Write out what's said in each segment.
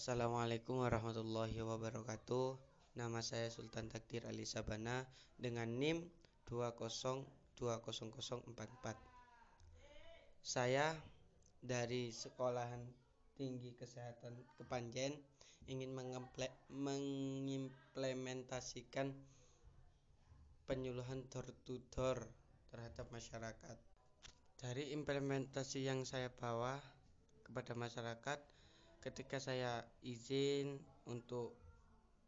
Assalamualaikum warahmatullahi wabarakatuh. Nama saya Sultan Takdir Ali Sabana dengan NIM 2020044. Saya dari Sekolahan Tinggi Kesehatan Kepanjen ingin mengimplementasikan penyuluhan door to door terhadap masyarakat. Dari implementasi yang saya bawa kepada masyarakat ketika saya izin untuk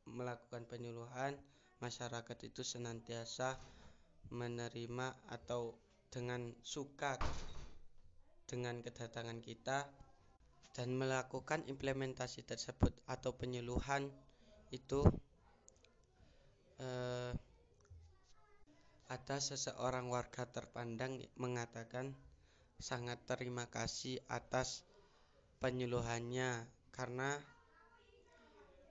melakukan penyuluhan masyarakat itu senantiasa menerima atau dengan suka dengan kedatangan kita dan melakukan implementasi tersebut atau penyuluhan itu eh, ada seseorang warga terpandang mengatakan sangat terima kasih atas penyuluhannya karena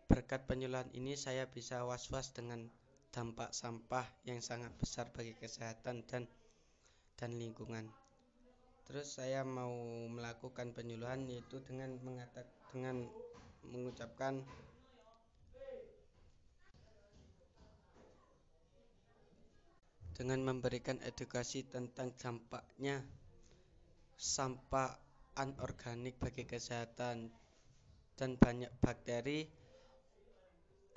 berkat penyuluhan ini saya bisa was-was dengan dampak sampah yang sangat besar bagi kesehatan dan dan lingkungan. Terus saya mau melakukan penyuluhan yaitu dengan mengatak dengan mengucapkan dengan memberikan edukasi tentang dampaknya sampah anorganik bagi kesehatan dan banyak bakteri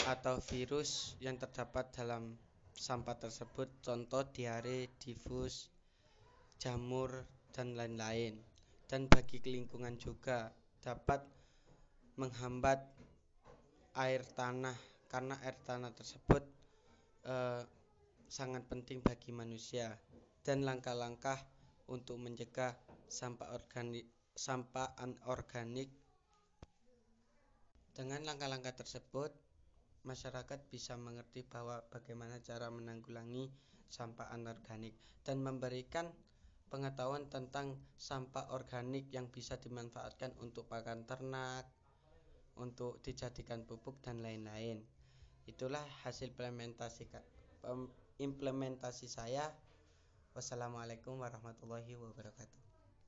atau virus yang terdapat dalam sampah tersebut contoh diare, difus, jamur dan lain-lain. Dan bagi lingkungan juga dapat menghambat air tanah karena air tanah tersebut eh, sangat penting bagi manusia. Dan langkah-langkah untuk mencegah sampah organik sampah anorganik. Dengan langkah-langkah tersebut, masyarakat bisa mengerti bahwa bagaimana cara menanggulangi sampah anorganik dan memberikan pengetahuan tentang sampah organik yang bisa dimanfaatkan untuk pakan ternak, untuk dijadikan pupuk dan lain-lain. Itulah hasil implementasi implementasi saya. Wassalamualaikum warahmatullahi wabarakatuh.